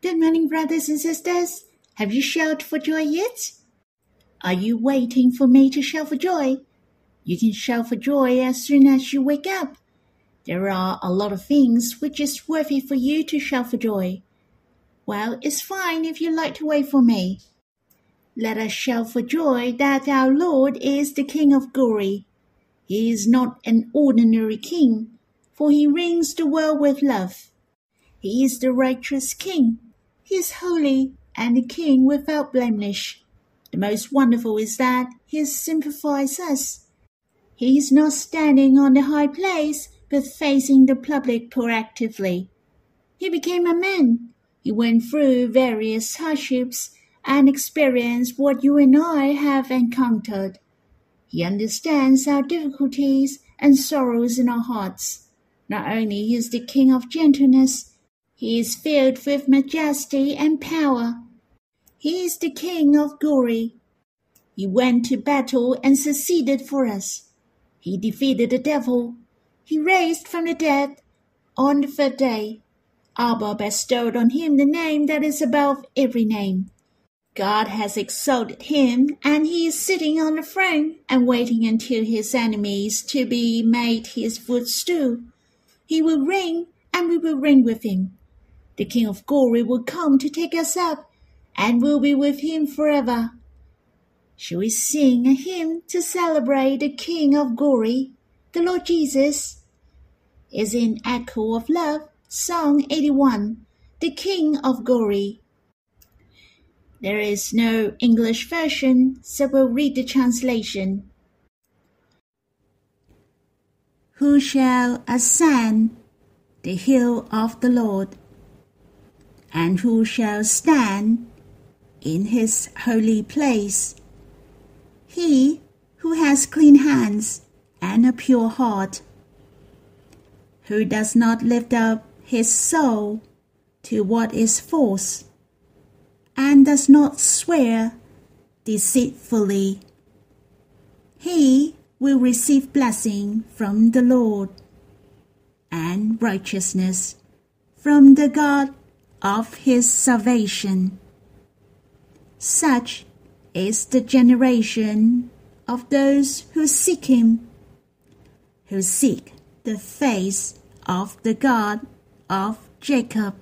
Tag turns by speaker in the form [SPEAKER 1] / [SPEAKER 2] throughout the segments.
[SPEAKER 1] Good morning, brothers and sisters. Have you shouted for joy yet? Are you waiting for me to shout for joy? You can shout for joy as soon as you wake up. There are a lot of things which is worthy for you to shout for joy. Well, it's fine if you like to wait for me. Let us shout for joy that our Lord is the King of glory. He is not an ordinary king, for he reigns the world with love. He is the righteous king. He is holy and a king without blemish. The most wonderful is that he sympathizes us. He is not standing on the high place, but facing the public proactively. He became a man. He went through various hardships and experienced what you and I have encountered. He understands our difficulties and sorrows in our hearts. Not only is the King of gentleness, he is filled with majesty and power. He is the King of glory. He went to battle and succeeded for us. He defeated the devil. He raised from the dead on the third day. Abba bestowed on him the name that is above every name. God has exalted him, and he is sitting on the throne and waiting until his enemies to be made his footstool. He will reign, and we will reign with him. The King of glory will come to take us up, and we'll be with him forever. Shall we sing a hymn to celebrate the King of glory, the Lord Jesus? Is in Echo of Love, Song 81, the King of glory. There is no English version, so we'll read the translation. Who shall ascend the hill of the Lord? And who shall stand in his holy place? He who has clean hands and a pure heart, who does not lift up his soul to what is false and does not swear deceitfully. He will receive blessing from the Lord and righteousness from the God of his salvation. Such is the generation of those who seek him, who seek the face of the God of Jacob.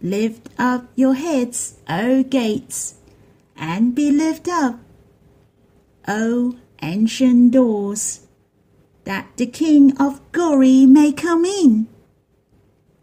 [SPEAKER 1] Lift up your heads, O gates, and be lifted up, O ancient doors, that the King of glory may come in.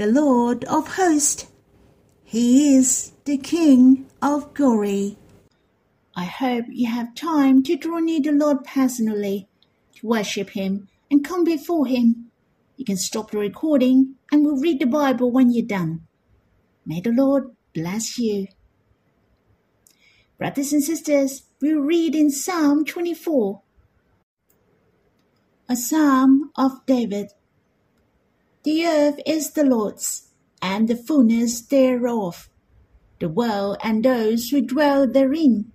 [SPEAKER 1] The Lord of hosts. He is the King of glory. I hope you have time to draw near the Lord personally, to worship Him and come before Him. You can stop the recording and we'll read the Bible when you're done. May the Lord bless you. Brothers and sisters, we will read in Psalm 24, a psalm of David. The earth is the Lord's, and the fullness thereof, the world and those who dwell therein.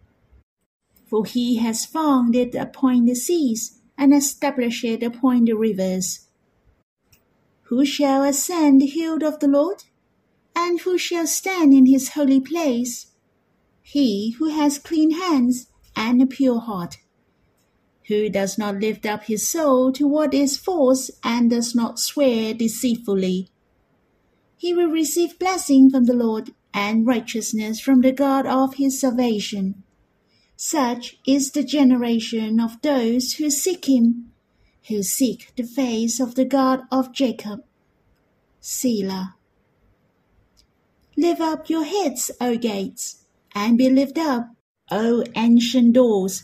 [SPEAKER 1] For he has founded upon the seas, and established it upon the rivers. Who shall ascend the hill of the Lord? And who shall stand in his holy place? He who has clean hands and a pure heart, who does not lift up his soul to what is false and does not swear deceitfully. He will receive blessing from the Lord and righteousness from the God of his salvation. Such is the generation of those who seek him, who seek the face of the God of Jacob. Selah. Lift up your heads, O gates, and be lifted up, O ancient doors,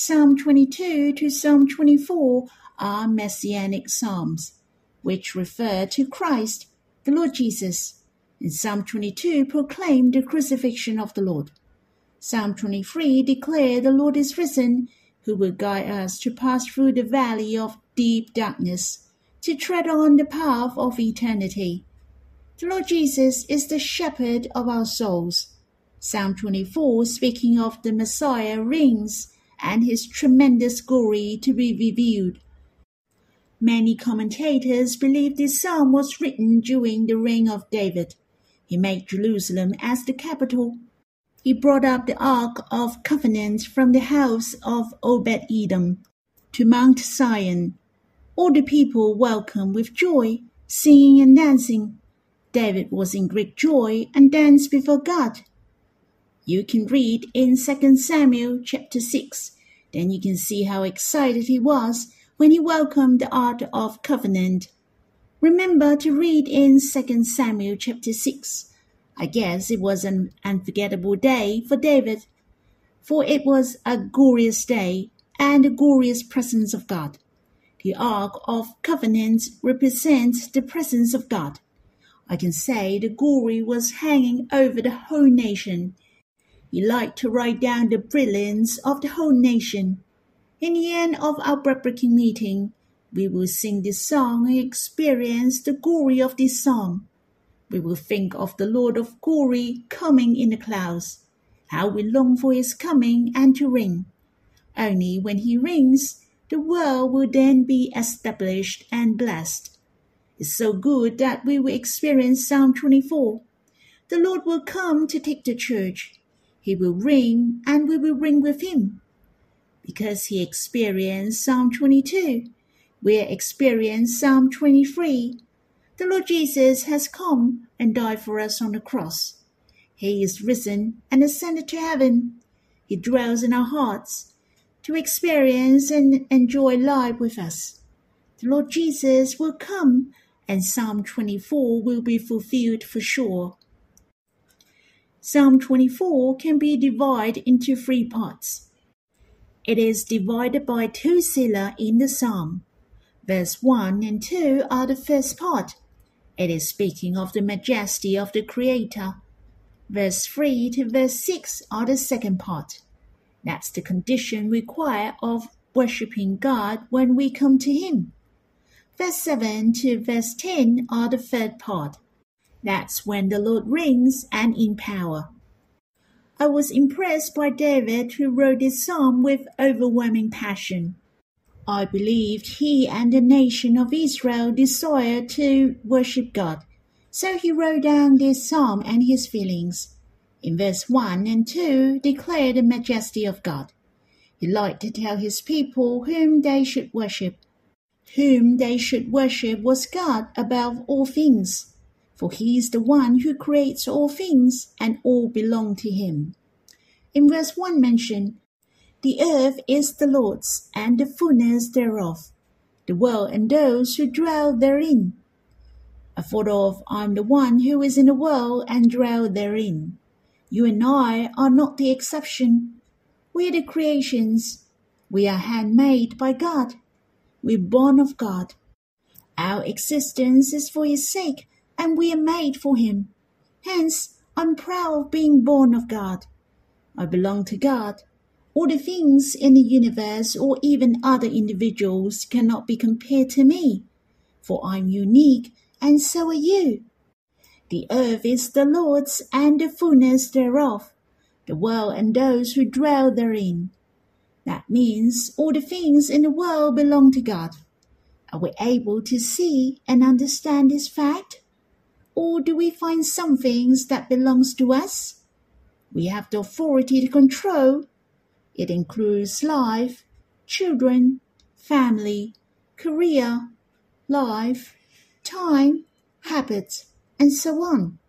[SPEAKER 1] Psalm 22 to Psalm 24 are messianic psalms, which refer to Christ, the Lord Jesus. In Psalm 22 proclaim the crucifixion of the Lord. Psalm 23 declare the Lord is risen, who will guide us to pass through the valley of deep darkness, to tread on the path of eternity. The Lord Jesus is the shepherd of our souls. Psalm 24, speaking of the Messiah, reigns and his tremendous glory to be revealed. Many commentators believe this psalm was written during the reign of David. He made Jerusalem as the capital. He brought up the Ark of Covenant from the house of Obed Edom to Mount Zion. All the people welcomed with joy, singing and dancing. David was in great joy and danced before God. You can read in 2 Samuel chapter 6. Then you can see how excited he was when he welcomed the Ark of Covenant Remember to read in 2 Samuel chapter 6. I guess it was an unforgettable day for David, for it was a glorious day and the glorious presence of God. The Ark of Covenant represents the presence of God. I can say the glory was hanging over the whole nation. He liked to write down the brilliance of the whole nation. In the end of our breathtaking meeting, we will sing this song and experience the glory of this song. We will think of the Lord of glory coming in the clouds. How we long for his coming and to ring. Only when he rings, the world will then be established and blessed. It's so good that we will experience Psalm 24. The Lord will come to take the church. He will ring and we will ring with him. Because he experienced Psalm 22, we experience Psalm 23. The Lord Jesus has come and died for us on the cross. He is risen and ascended to heaven. He dwells in our hearts to experience and enjoy life with us. The Lord Jesus will come and Psalm 24 will be fulfilled for sure. Psalm 24 can be divided into three parts. It is divided by two Selah in the psalm. Verse 1 and 2 are the first part. It is speaking of the majesty of the Creator. Verse 3 to verse 6 are the second part. That's the condition required of worshipping God when we come to Him. Verse 7 to verse 10 are the third part. That's when the Lord reigns and in power. I was impressed by David who wrote this psalm with overwhelming passion. I believed he and the nation of Israel desired to worship God. So he wrote down this psalm and his feelings. In verse 1 and 2 declare the majesty of God. He liked to tell his people whom they should worship. Whom they should worship was God above all things, for he is the one who creates all things, and all belong to him. In verse 1 mentioned, the earth is the Lord's, and the fullness thereof, the world and those who dwell therein. I thought of I'm the one who is in the world and dwell therein. You and I are not the exception. We are the creations. We are handmade by God. We're born of God. Our existence is for His sake, and we are made for Him. Hence, I'm proud of being born of God. I belong to God. All the things in the universe or even other individuals cannot be compared to me, for I'm unique and so are you. The earth is the Lord's and the fullness thereof, the world and those who dwell therein. That means all the things in the world belong to God. Are we able to see and understand this fact? Or do we find some things that belongs to us? We have the authority to control it includes life, children, family, career, life, time, habits, and so on.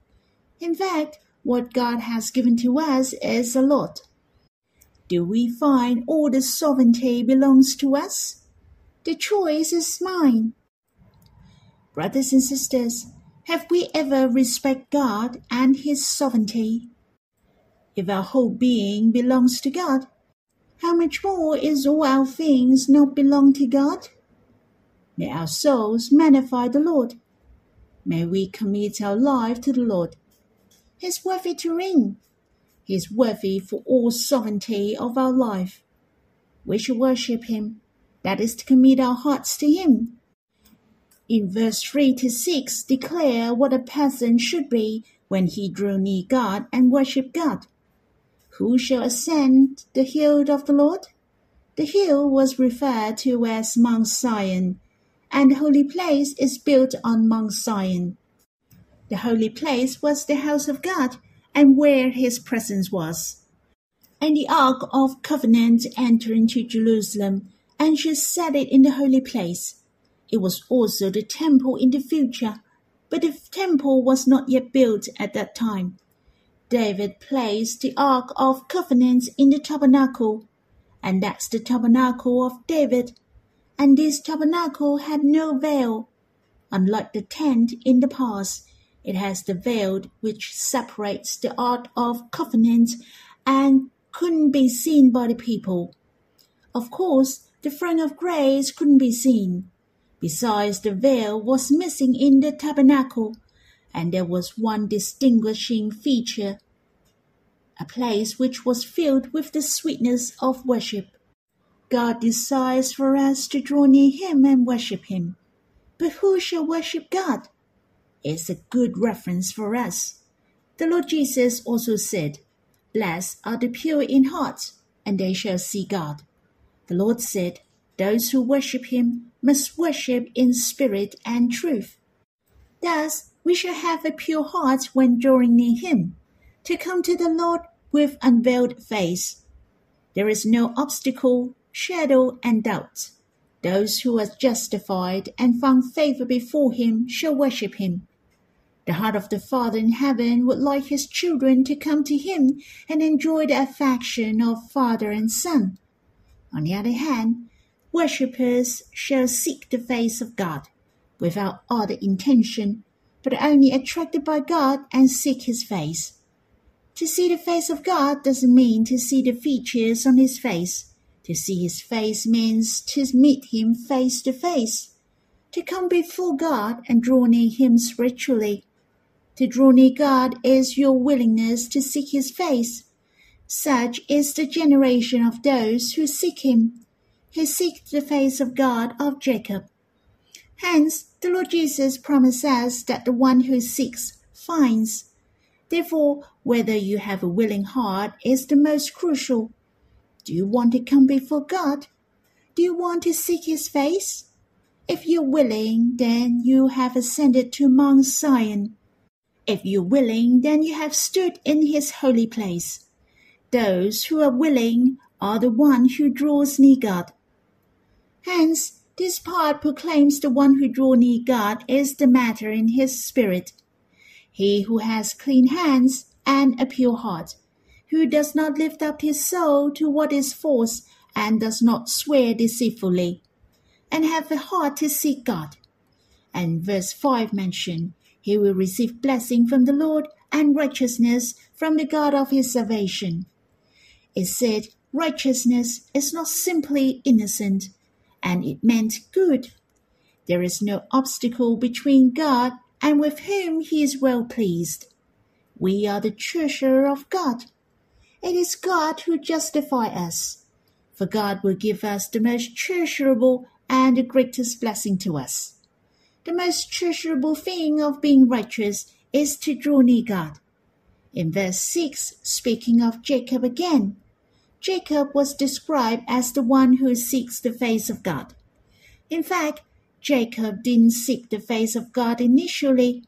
[SPEAKER 1] In fact, what God has given to us is a lot. Do we find all the sovereignty belongs to us? The choice is mine. Brothers and sisters, have we ever respect God and His sovereignty? If our whole being belongs to God, how much more is all our things not belong to God? May our souls magnify the Lord. May we commit our life to the Lord. He's worthy to reign. He is worthy for all sovereignty of our life. We should worship him. That is to commit our hearts to him. In verse 3 to 6 declare what a person should be when he drew near God and worshiped God. Who shall ascend the hill of the Lord? The hill was referred to as Mount Zion, and the holy place is built on Mount Zion. The holy place was the house of God and where his presence was. And the ark of covenant entered into Jerusalem, and she set it in the holy place. It was also the temple in the future, but the temple was not yet built at that time. David placed the ark of covenant in the tabernacle, and that's the tabernacle of David. And this tabernacle had no veil, unlike the tent in the past it has the veil which separates the Ark of Covenant and couldn't be seen by the people. Of course, the throne of grace couldn't be seen. Besides, the veil was missing in the tabernacle, and there was one distinguishing feature a place which was filled with the sweetness of worship. God desires for us to draw near Him and worship Him. But who shall worship God? It's a good reference for us. The Lord Jesus also said, Blessed are the pure in heart, and they shall see God. The Lord said, Those who worship him must worship in spirit and truth. Thus, we shall have a pure heart when drawing near him, to come to the Lord with unveiled face. There is no obstacle, shadow, and doubt. Those who are justified and found favor before him shall worship him. The heart of the Father in heaven would like his children to come to him and enjoy the affection of father and son. On the other hand, worshippers shall seek the face of God without other intention, but only attracted by God and seek his face. To see the face of God doesn't mean to see the features on his face. To see his face means to meet him face to face. To come before God and draw near him spiritually to draw near God is your willingness to seek his face. Such is the generation of those who seek him, who seek the face of God of Jacob. Hence, the Lord Jesus promises that the one who seeks finds. Therefore, whether you have a willing heart is the most crucial. Do you want to come before God? Do you want to seek his face? If you're willing, then you have ascended to Mount Zion. If you're willing, then you have stood in his holy place. Those who are willing are the one who draws near God. Hence, this part proclaims the one who draw near God is the matter in his spirit. He who has clean hands and a pure heart, who does not lift up his soul to what is false and does not swear deceitfully, and have a heart to seek God. And verse 5 mention he will receive blessing from the Lord and righteousness from the God of his salvation. It said righteousness is not simply innocent, and it meant good. There is no obstacle between God and with whom he is well pleased. We are the treasure of God. It is God who justifies us, for God will give us the most treasurable and the greatest blessing to us. The most treasurable thing of being righteous is to draw near God. In verse 6, speaking of Jacob again, Jacob was described as the one who seeks the face of God. In fact, Jacob didn't seek the face of God initially.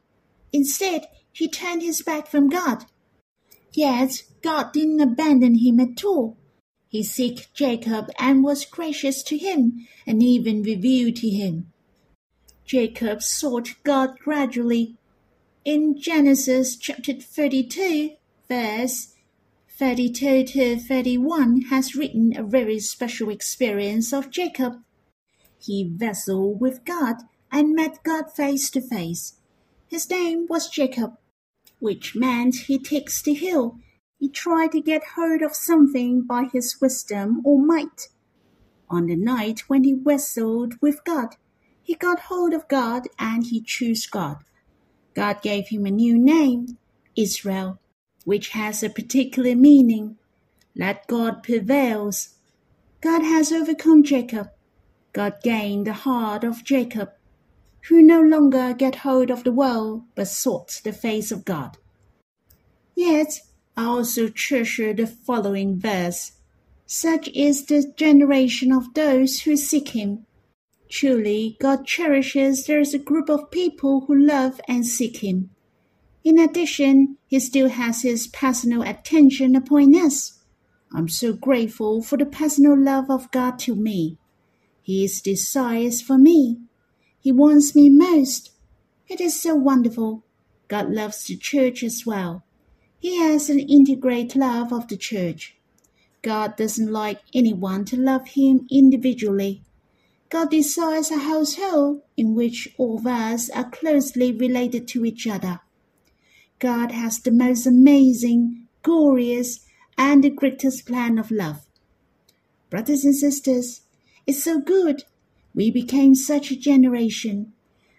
[SPEAKER 1] Instead, he turned his back from God. Yet, God didn't abandon him at all. He sought Jacob and was gracious to him and even revealed to him Jacob sought God gradually. In Genesis chapter 32, verse 32 to 31 has written a very special experience of Jacob. He wrestled with God and met God face to face. His name was Jacob, which meant he takes the hill. He tried to get hold of something by his wisdom or might. On the night when he wrestled with God, he got hold of God and he chose God. God gave him a new name, Israel, which has a particular meaning. Let God prevails. God has overcome Jacob. God gained the heart of Jacob, who no longer get hold of the world, but sought the face of God. Yet I also treasure the following verse. Such is the generation of those who seek him. Truly, God cherishes there is a group of people who love and seek Him. In addition, He still has His personal attention upon us. I'm so grateful for the personal love of God to me. His desires for me. He wants me most. It is so wonderful. God loves the church as well. He has an integrate love of the church. God doesn't like anyone to love Him individually. God desires a household in which all of us are closely related to each other. God has the most amazing, glorious, and the greatest plan of love. Brothers and sisters, it's so good we became such a generation,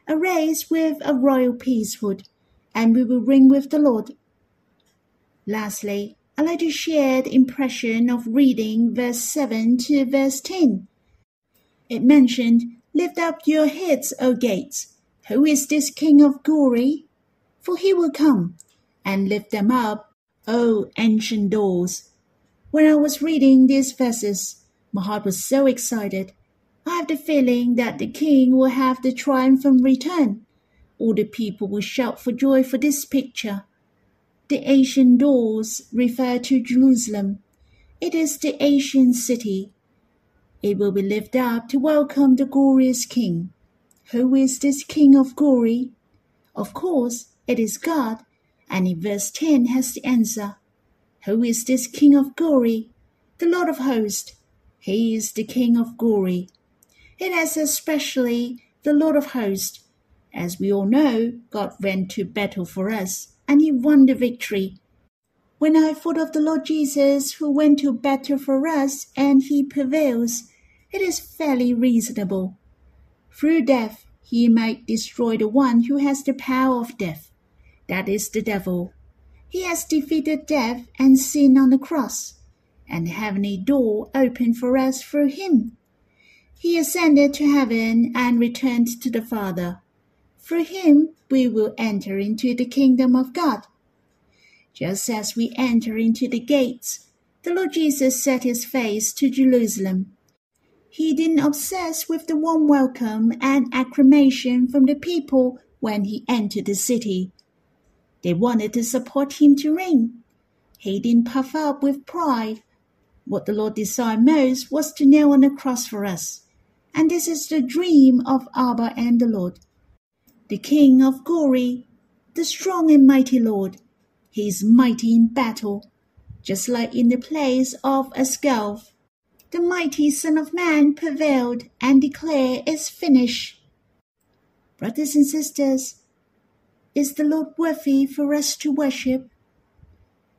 [SPEAKER 1] a race with a royal priesthood, and we will reign with the Lord. Lastly, I'd like to share the impression of reading verse 7 to verse 10 it mentioned, Lift up your heads, O gates. Who is this King of glory? For he will come, and lift them up, O ancient doors. When I was reading these verses, my heart was so excited. I have the feeling that the King will have the triumphant return. All the people will shout for joy for this picture. The ancient doors refer to Jerusalem. It is the ancient city it will be lifted up to welcome the glorious King. Who is this King of glory? Of course, it is God, and in verse 10 has the answer. Who is this King of glory? The Lord of hosts. He is the King of glory. It is especially the Lord of hosts. As we all know, God went to battle for us, and he won the victory. When I thought of the Lord Jesus who went to battle for us and he prevails, it is fairly reasonable. Through death, he might destroy the one who has the power of death. That is the devil. He has defeated death and sin on the cross, and the heavenly door opened for us through him. He ascended to heaven and returned to the Father. Through him we will enter into the kingdom of God. Just as we enter into the gates, the Lord Jesus set his face to Jerusalem he didn't obsess with the warm welcome and acclamation from the people when he entered the city. They wanted to support him to reign. He didn't puff up with pride. What the Lord desired most was to nail on the cross for us. And this is the dream of Abba and the Lord. The King of glory, the strong and mighty Lord. He is mighty in battle, just like in the place of Ascalon the mighty Son of Man prevailed and declared its finish. Brothers and sisters, is the Lord worthy for us to worship?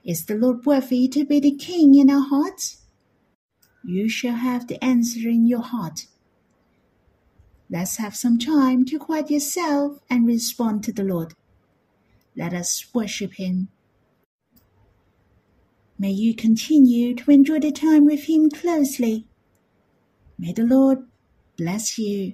[SPEAKER 1] Is the Lord worthy to be the King in our hearts? You shall have the answer in your heart. Let's have some time to quiet yourself and respond to the Lord. Let us worship Him. May you continue to enjoy the time with Him closely. May the Lord bless you.